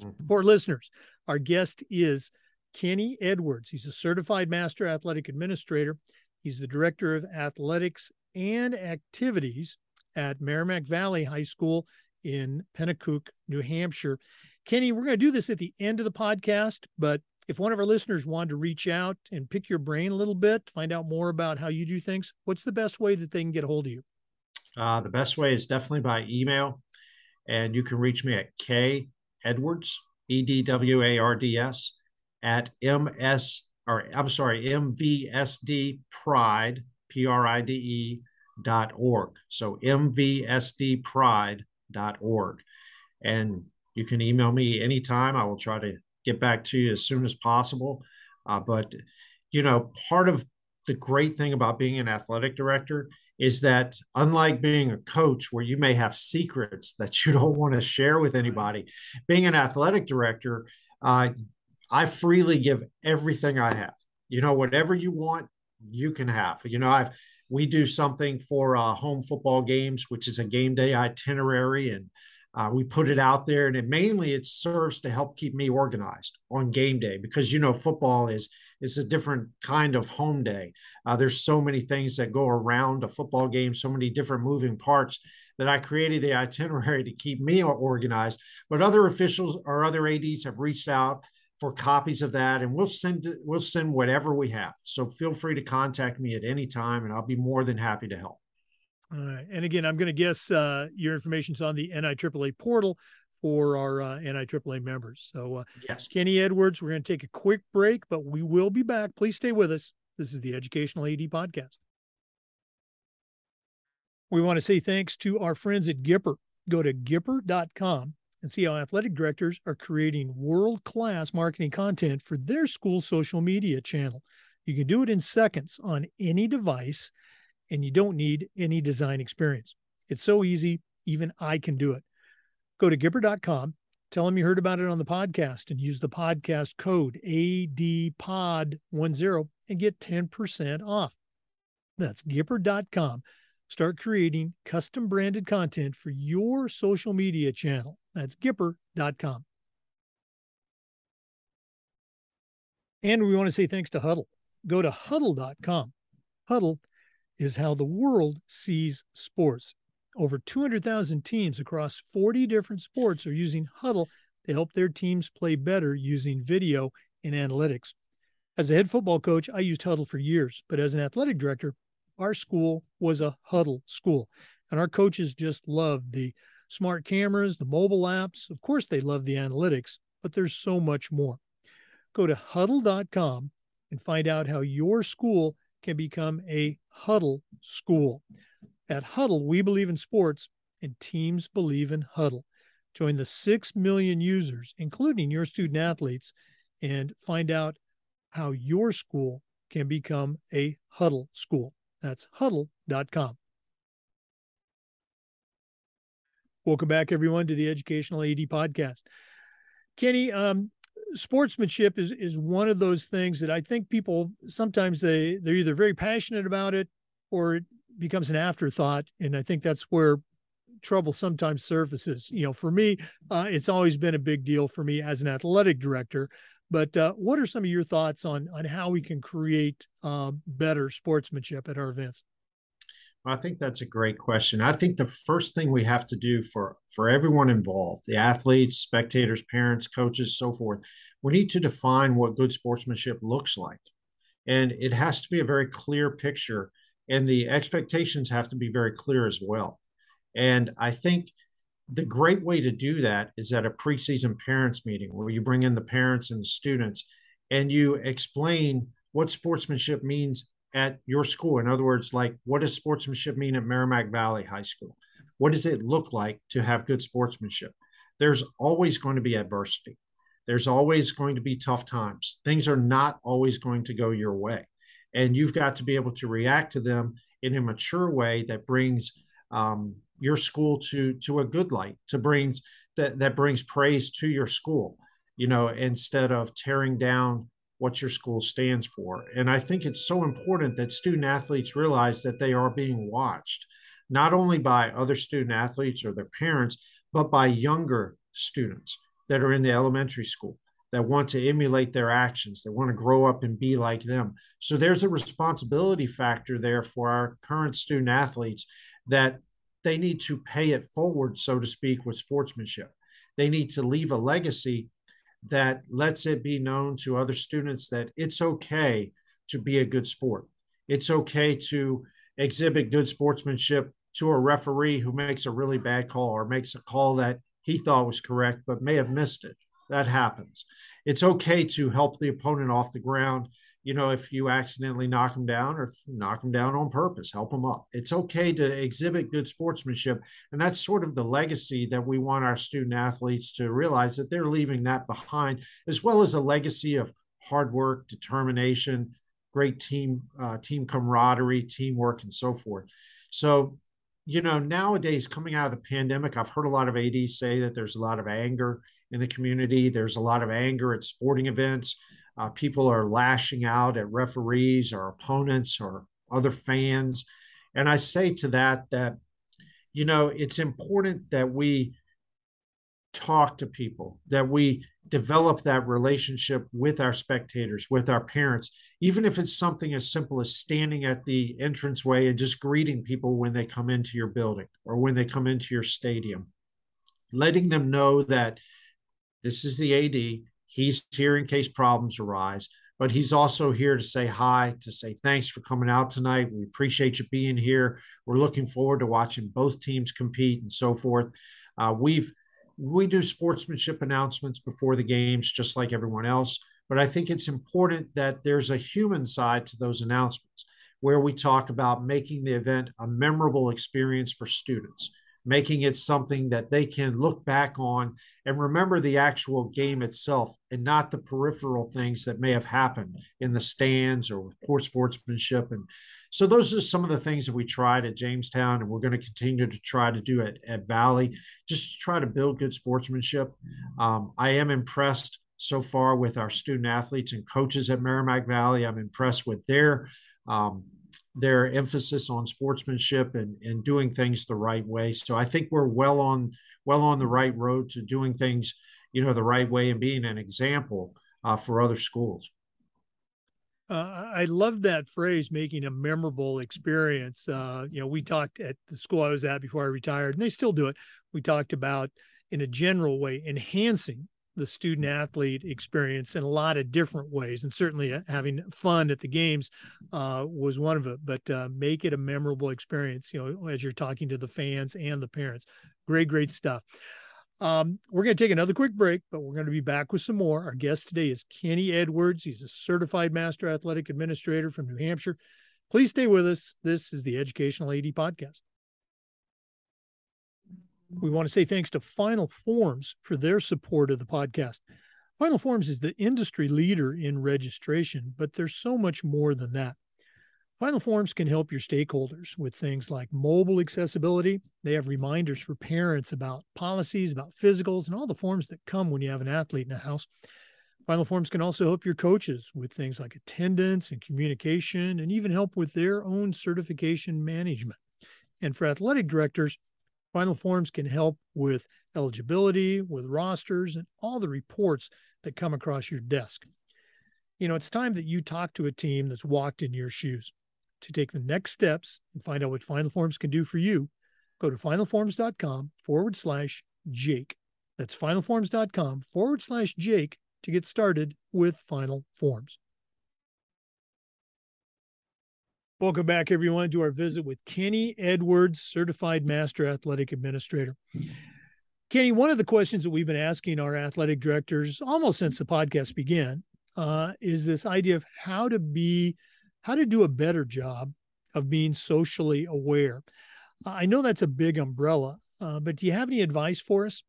Mm-hmm. For listeners, our guest is Kenny Edwards. He's a certified master athletic administrator He's the director of athletics and activities at Merrimack Valley High School in Penacook, New Hampshire. Kenny, we're going to do this at the end of the podcast, but if one of our listeners wanted to reach out and pick your brain a little bit, find out more about how you do things, what's the best way that they can get a hold of you? Uh, the best way is definitely by email. And you can reach me at K Edwards, E D W A R D S, at MS or I'm sorry, MVSD Pride, P R I D E dot org. So MVSD Pride dot org. And you can email me anytime. I will try to get back to you as soon as possible. Uh, but, you know, part of the great thing about being an athletic director is that unlike being a coach where you may have secrets that you don't want to share with anybody, being an athletic director, uh, I freely give everything I have. You know, whatever you want, you can have. You know, I've we do something for uh, home football games, which is a game day itinerary, and uh, we put it out there. And it mainly it serves to help keep me organized on game day because you know football is is a different kind of home day. Uh, there's so many things that go around a football game, so many different moving parts that I created the itinerary to keep me organized. But other officials or other ads have reached out for copies of that and we'll send we'll send whatever we have so feel free to contact me at any time and i'll be more than happy to help all right and again i'm going to guess uh, your information's on the niaaa portal for our uh, niaaa members so uh, yes kenny edwards we're going to take a quick break but we will be back please stay with us this is the educational ad podcast we want to say thanks to our friends at gipper go to gipper.com and see how athletic directors are creating world class marketing content for their school social media channel. You can do it in seconds on any device, and you don't need any design experience. It's so easy, even I can do it. Go to Gipper.com, tell them you heard about it on the podcast, and use the podcast code ADPOD10 and get 10% off. That's Gipper.com. Start creating custom branded content for your social media channel. That's Gipper.com. And we want to say thanks to Hudl. Go to Hudl.com. Hudl is how the world sees sports. Over 200,000 teams across 40 different sports are using Hudl to help their teams play better using video and analytics. As a head football coach, I used Hudl for years, but as an athletic director, our school was a Hudl school, and our coaches just loved the smart cameras, the mobile apps. Of course, they love the analytics, but there's so much more. Go to hudl.com and find out how your school can become a Hudl school. At Hudl, we believe in sports and teams believe in Hudl. Join the 6 million users, including your student athletes, and find out how your school can become a Hudl school. That's hudl.com. Welcome back, everyone, to the Educational AD Podcast. Kenny, um, sportsmanship is is one of those things that I think people sometimes they they're either very passionate about it or becomes an afterthought, and I think that's where trouble sometimes surfaces. You know, for me, uh, it's always been a big deal for me as an athletic director. But uh, what are some of your thoughts on on how we can create uh, better sportsmanship at our events? I think that's a great question. I think the first thing we have to do for for everyone involved, the athletes, spectators, parents, coaches, so forth, we need to define what good sportsmanship looks like. And it has to be a very clear picture and the expectations have to be very clear as well. And I think the great way to do that is at a preseason parents meeting where you bring in the parents and the students and you explain what sportsmanship means at your school? In other words, like what does sportsmanship mean at Merrimack Valley High School? What does it look like to have good sportsmanship? There's always going to be adversity. There's always going to be tough times. Things are not always going to go your way. And you've got to be able to react to them in a mature way that brings um, your school to to a good light, to brings that that brings praise to your school. You know, instead of tearing down what your school stands for. And I think it's so important that student athletes realize that they are being watched, not only by other student athletes or their parents, but by younger students that are in the elementary school that want to emulate their actions, that want to grow up and be like them. So there's a responsibility factor there for our current student athletes that they need to pay it forward, so to speak, with sportsmanship. They need to leave a legacy that lets it be known to other students that it's okay to be a good sport. It's okay to exhibit good sportsmanship to a referee who makes a really bad call or makes a call that he thought was correct but may have missed it. That happens. It's okay to help the opponent off the ground you know, if you accidentally knock them down or knock them down on purpose, help them up. It's okay to exhibit good sportsmanship. And that's sort of the legacy that we want our student athletes to realize that they're leaving that behind, as well as a legacy of hard work, determination, great team, uh, team camaraderie, teamwork, and so forth. So, you know, nowadays coming out of the pandemic, I've heard a lot of ADs say that there's a lot of anger in the community. There's a lot of anger at sporting events Uh, people are lashing out at referees or opponents or other fans. And I say to that, that, you know, it's important that we talk to people, that we develop that relationship with our spectators, with our parents, even if it's something as simple as standing at the entranceway and just greeting people when they come into your building or when they come into your stadium, letting them know that this is the AD, he's here in case problems arise. But he's also here to say hi, to say thanks for coming out tonight. We appreciate you being here. We're looking forward to watching both teams compete and so forth. Uh, we've we do sportsmanship announcements before the games, just like everyone else. But I think it's important that there's a human side to those announcements where we talk about making the event a memorable experience for students, making it something that they can look back on and remember the actual game itself and not the peripheral things that may have happened in the stands or with poor sportsmanship and so those are some of the things that we tried at Jamestown, and we're going to continue to try to do at, at Valley, just to try to build good sportsmanship. Um, I am impressed so far with our student athletes and coaches at Merrimack Valley. I'm impressed with their um, their emphasis on sportsmanship and, and doing things the right way. So I think we're well on well on the right road to doing things, you know, the right way and being an example uh, for other schools. Uh, I love that phrase, making a memorable experience. Uh, you know, we talked at the school I was at before I retired, and they still do it. We talked about, in a general way, enhancing the student athlete experience in a lot of different ways. And certainly uh, having fun at the games uh, was one of it, but uh, make it a memorable experience, you know, as you're talking to the fans and the parents. Great, great stuff. Um, we're going to take another quick break, but we're going to be back with some more. Our guest today is Kenny Edwards. He's a certified master athletic administrator from New Hampshire. Please stay with us. This is the Educational AD Podcast. We want to say thanks to Final Forms for their support of the podcast. Final Forms is the industry leader in registration, but there's so much more than that. Final Forms can help your stakeholders with things like mobile accessibility. They have reminders for parents about policies, about physicals, and all the forms that come when you have an athlete in a house. Final Forms can also help your coaches with things like attendance and communication, and even help with their own certification management. And for athletic directors, Final Forms can help with eligibility, with rosters, and all the reports that come across your desk. You know, it's time that you talk to a team that's walked in your shoes to take the next steps and find out what Final Forms can do for you, go to finalforms.com forward slash Jake. That's finalforms.com forward slash Jake to get started with Final Forms. Welcome back, everyone, to our visit with Kenny Edwards, Certified Master Athletic Administrator. Kenny, one of the questions that we've been asking our athletic directors almost since the podcast began uh, is this idea of how to be how to do a better job of being socially aware. I know that's a big umbrella, uh, but do you have any advice for us?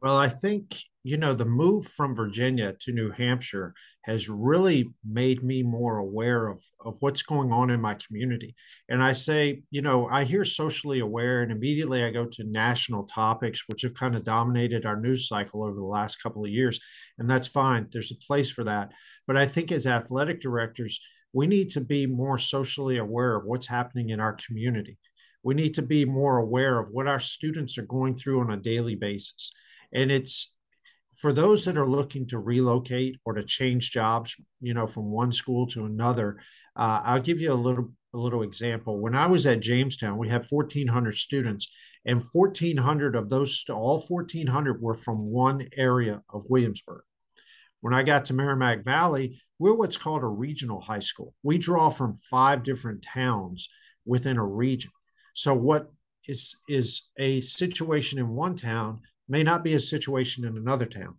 Well, I think, you know, the move from Virginia to New Hampshire has really made me more aware of, of what's going on in my community. And I say, you know, I hear socially aware, and immediately I go to national topics, which have kind of dominated our news cycle over the last couple of years. And that's fine, there's a place for that. But I think as athletic directors, we need to be more socially aware of what's happening in our community. We need to be more aware of what our students are going through on a daily basis. And it's for those that are looking to relocate or to change jobs, you know, from one school to another. Uh, I'll give you a little a little example. When I was at Jamestown, we had 1,400 students, and 1,400 of those, all 1,400 were from one area of Williamsburg. When I got to Merrimack Valley, we're what's called a regional high school. We draw from five different towns within a region. So what is is a situation in one town may not be a situation in another town.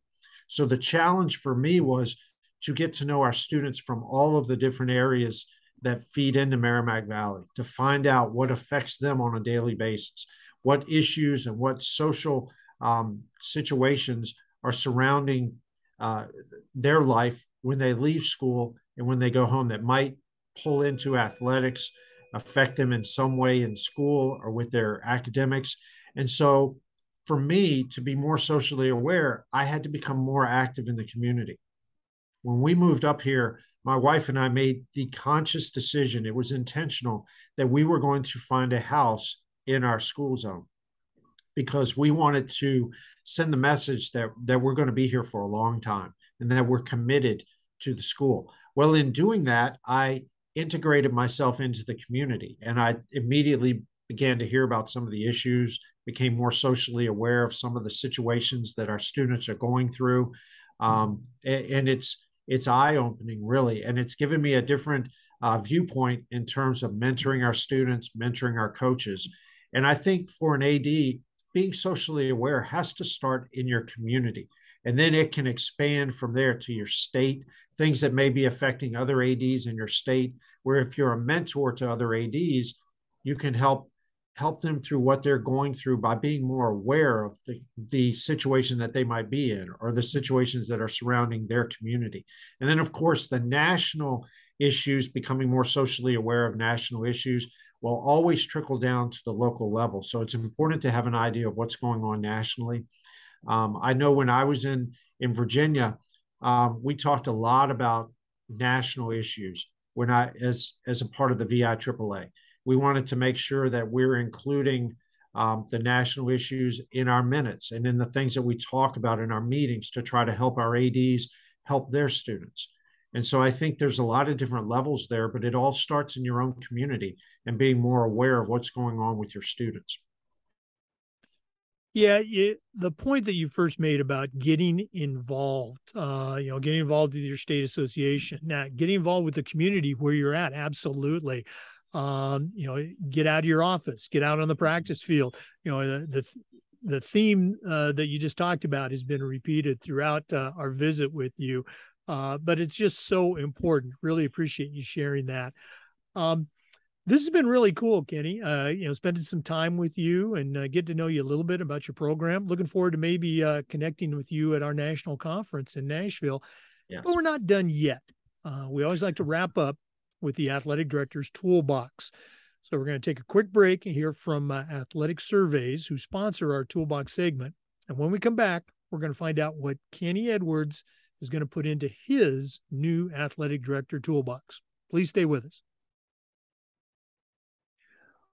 So the challenge for me was to get to know our students from all of the different areas that feed into Merrimack Valley to find out what affects them on a daily basis, what issues and what social um, situations are surrounding uh, their life when they leave school and when they go home that might pull into athletics, affect them in some way in school or with their academics. And so, for me to be more socially aware, I had to become more active in the community. When we moved up here, my wife and I made the conscious decision, it was intentional, that we were going to find a house in our school zone because we wanted to send the message that, that we're going to be here for a long time and that we're committed to the school. Well, in doing that, I integrated myself into the community and I immediately began to hear about some of the issues, became more socially aware of some of the situations that our students are going through. Um, and, it's it's eye opening, really, and it's given me a different uh, viewpoint in terms of mentoring our students, mentoring our coaches. And I think for an AD, being socially aware has to start in your community. And then it can expand from there to your state, things that may be affecting other ADs in your state. Where if you're a mentor to other ADs, you can help help them through what they're going through by being more aware of the, the situation that they might be in or the situations that are surrounding their community. And then, of course, the national issues, becoming more socially aware of national issues, will always trickle down to the local level. So it's important to have an idea of what's going on nationally. Um, I know when I was in in Virginia, um, we talked a lot about national issues when I as as a part of the VI AAA we wanted to make sure that we're including um, the national issues in our minutes and in the things that we talk about in our meetings to try to help our ADs help their students. And so I think there's a lot of different levels there, but it all starts in your own community and being more aware of what's going on with your students. Yeah, the point that you first made about getting involved, uh, you know, getting involved with your state association, now getting involved with the community where you're at, absolutely um, you know, get out of your office, get out on the practice field. You know, the the, the theme uh, that you just talked about has been repeated throughout uh, our visit with you, uh, but it's just so important. Really appreciate you sharing that. Um, this has been really cool, Kenny. Uh, you know, spending some time with you and uh, get to know you a little bit about your program. Looking forward to maybe uh, connecting with you at our national conference in Nashville. Yes. But we're not done yet. Uh, we always like to wrap up with the athletic director's toolbox. So we're going to take a quick break and hear from uh, Athletic Surveys, who sponsor our toolbox segment. And when we come back, we're going to find out what Kenny Edwards is going to put into his new athletic director toolbox. Please stay with us.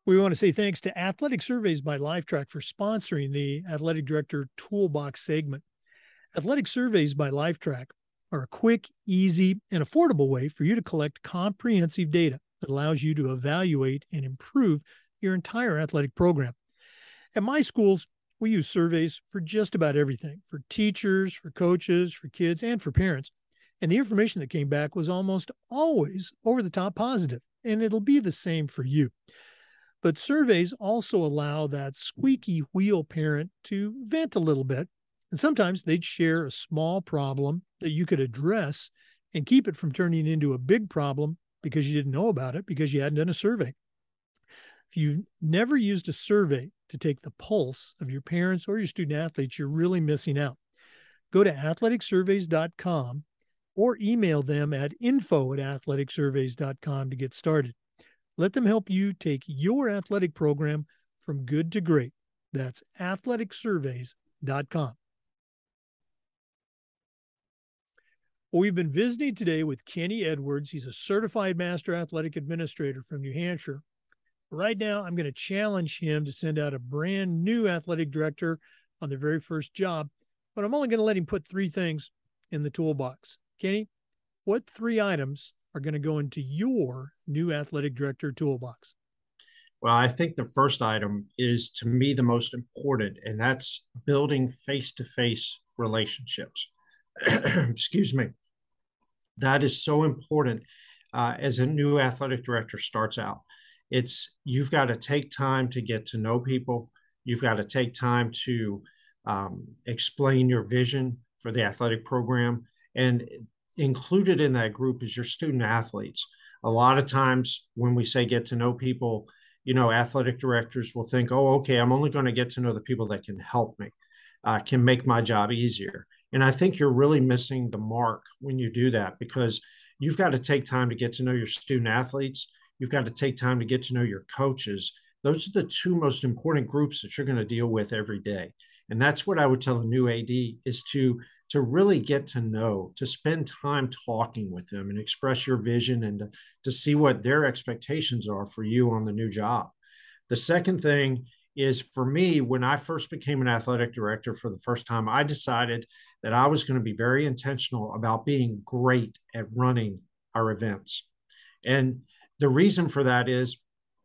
We want to say thanks to Athletic Surveys by Lifetrack for sponsoring the Athletic Director Toolbox segment. Athletic Surveys by Lifetrack are a quick, easy, and affordable way for you to collect comprehensive data that allows you to evaluate and improve your entire athletic program. At my schools, we use surveys for just about everything for teachers, for coaches, for kids, and for parents. And the information that came back was almost always over the top positive, and it'll be the same for you. But surveys also allow that squeaky wheel parent to vent a little bit and sometimes they'd share a small problem that you could address and keep it from turning into a big problem because you didn't know about it because you hadn't done a survey. If you've never used a survey to take the pulse of your parents or your student athletes, you're really missing out. Go to athleticsurveys.com or email them at info at athleticsurveys.com to get started. Let them help you take your athletic program from good to great. That's athleticsurveys.com. Well, we've been visiting today with Kenny Edwards. He's a certified master athletic administrator from New Hampshire. Right now, I'm going to challenge him to send out a brand new athletic director on their very first job, but I'm only going to let him put three things in the toolbox. Kenny, what three items are going to go into your new athletic director toolbox? Well, I think the first item is to me the most important, and that's building face to face relationships. Excuse me that is so important uh, as a new athletic director starts out. It's you've got to take time to get to know people. You've got to take time to um, explain your vision for the athletic program, and included in that group is your student athletes. A lot of times when we say get to know people, you know, athletic directors will think, oh, okay, I'm only going to get to know the people that can help me, uh, can make my job easier. And I think you're really missing the mark when you do that because you've got to take time to get to know your student athletes. You've got to take time to get to know your coaches. Those are the two most important groups that you're going to deal with every day. And that's what I would tell a new AD is to to really get to know, to spend time talking with them and express your vision and to, to see what their expectations are for you on the new job. The second thing is for me, when I first became an athletic director for the first time, I decided that I was going to be very intentional about being great at running our events. And the reason for that is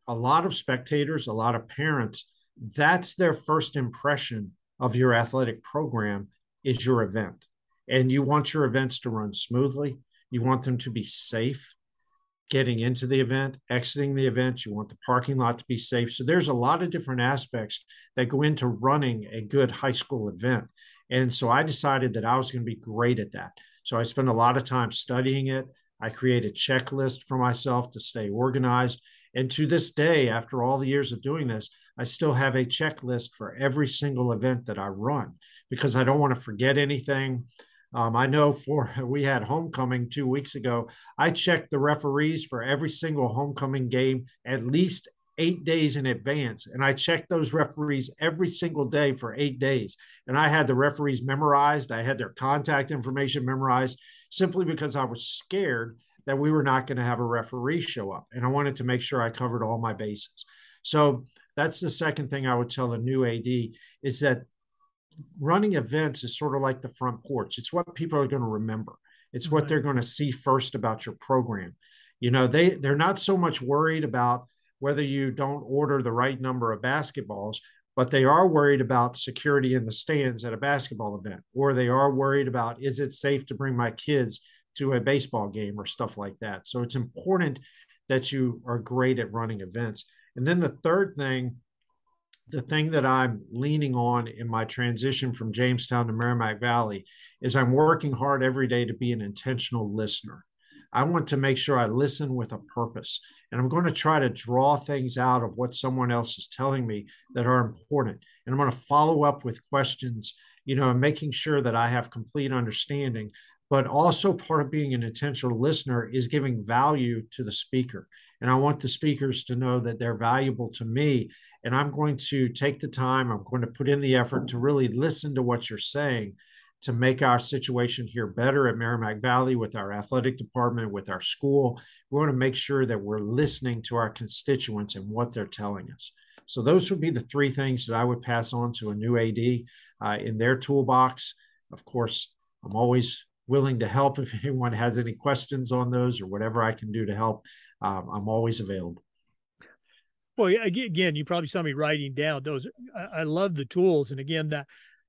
a lot of spectators, a lot of parents, that's their first impression of your athletic program is your event. And you want your events to run smoothly. You want them to be safe getting into the event, exiting the event. You want the parking lot to be safe. So there's a lot of different aspects that go into running a good high school event. And so I decided that I was going to be great at that. So I spent a lot of time studying it. I created a checklist for myself to stay organized. And to this day, after all the years of doing this, I still have a checklist for every single event that I run because I don't want to forget anything. Um, I know for we had homecoming two weeks ago. I checked the referees for every single homecoming game at least eight days in advance. And I checked those referees every single day for eight days. And I had the referees memorized, I had their contact information memorized simply because I was scared that we were not going to have a referee show up. And I wanted to make sure I covered all my bases. So that's the second thing I would tell a new AD is that running events is sort of like the front porch. It's what people are going to remember. It's what they're going to see first about your program. You know, they they're not so much worried about whether you don't order the right number of basketballs, but they are worried about security in the stands at a basketball event, or they are worried about is it safe to bring my kids to a baseball game or stuff like that. So it's important that you are great at running events. And then the third thing the thing that I'm leaning on in my transition from Jamestown to Merrimack Valley is I'm working hard every day to be an intentional listener. I want to make sure I listen with a purpose. And I'm going to try to draw things out of what someone else is telling me that are important. And I'm going to follow up with questions, you know, making sure that I have complete understanding. But also, part of being an intentional listener is giving value to the speaker. And I want the speakers to know that they're valuable to me and I'm going to take the time, I'm going to put in the effort to really listen to what you're saying to make our situation here better at Merrimack Valley with our athletic department, with our school. We want to make sure that we're listening to our constituents and what they're telling us. So, those would be the three things that I would pass on to a new AD uh, in their toolbox. Of course, I'm always willing to help if anyone has any questions on those or whatever I can do to help. Um, I'm always available. Well, again, you probably saw me writing down those. I, love the tools, and again, that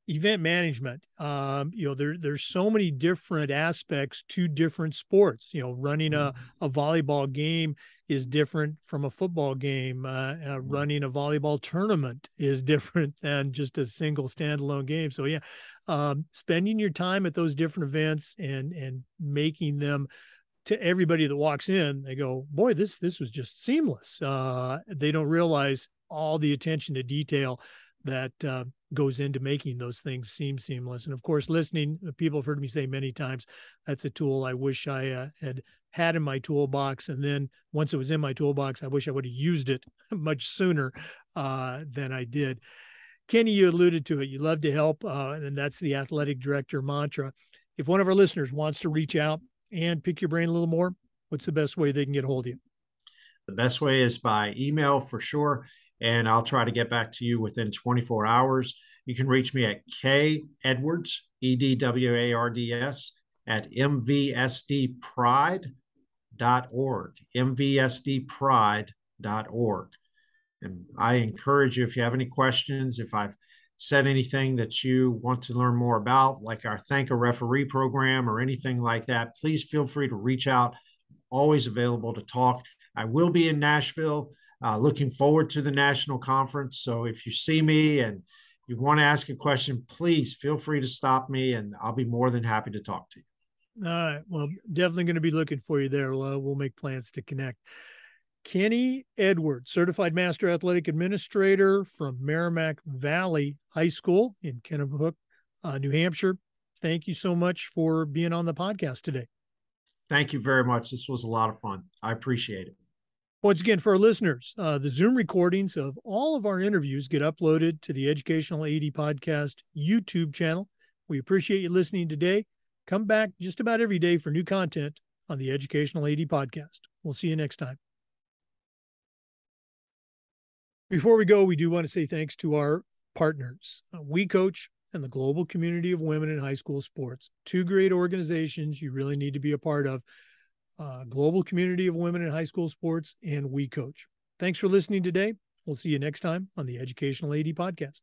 event management. Um, you know, there there's so many different aspects to different sports. You know, running a mm-hmm. a volleyball game is different from a football game. Uh, uh, mm-hmm. running a volleyball tournament is different than just a single standalone game. So yeah, um, spending your time at those different events and and making them to everybody that walks in, they go, "Boy, this this was just seamless." Uh, they don't realize all the attention to detail that uh, goes into making those things seem seamless. And of course, listening, uh, people have heard me say many times, that's a tool I wish I uh, had had in my toolbox. And then once it was in my toolbox, I wish I would have used it much sooner uh, than I did. Kenny, you alluded to it. You love to help, uh, and that's the athletic director mantra. If one of our listeners wants to reach out, and pick your brain a little more, what's the best way they can get hold of you? The best way is by email for sure. And I'll try to get back to you within 24 hours. You can reach me at K Edwards, E D W A R D S, at mvsdpride.org, mvsdpride.org. And I encourage you, if you have any questions, if I've said anything that you want to learn more about, like our Thank a Referee program or anything like that, please feel free to reach out. Always available to talk. I will be in Nashville. Uh, looking forward to the national conference. So if you see me and you want to ask a question, please feel free to stop me and I'll be more than happy to talk to you. All right. Well, definitely going to be looking for you there. We'll, we'll make plans to connect. Kenny Edwards, Certified Master Athletic Administrator from Merrimack Valley High School in Kennebec, uh, New Hampshire. Thank you so much for being on the podcast today. Thank you very much. This was a lot of fun. I appreciate it. Once again, for our listeners, uh, the Zoom recordings of all of our interviews get uploaded to the Educational AD Podcast YouTube channel. We appreciate you listening today. Come back just about every day for new content on the Educational AD Podcast. We'll see you next time. Before we go, we do want to say thanks to our partners, uh, We Coach and the Global Community of Women in High School Sports. Two great organizations you really need to be a part of. Uh, Global Community of Women in High School Sports and We Coach. Thanks for listening today. We'll see you next time on the Educational AD Podcast.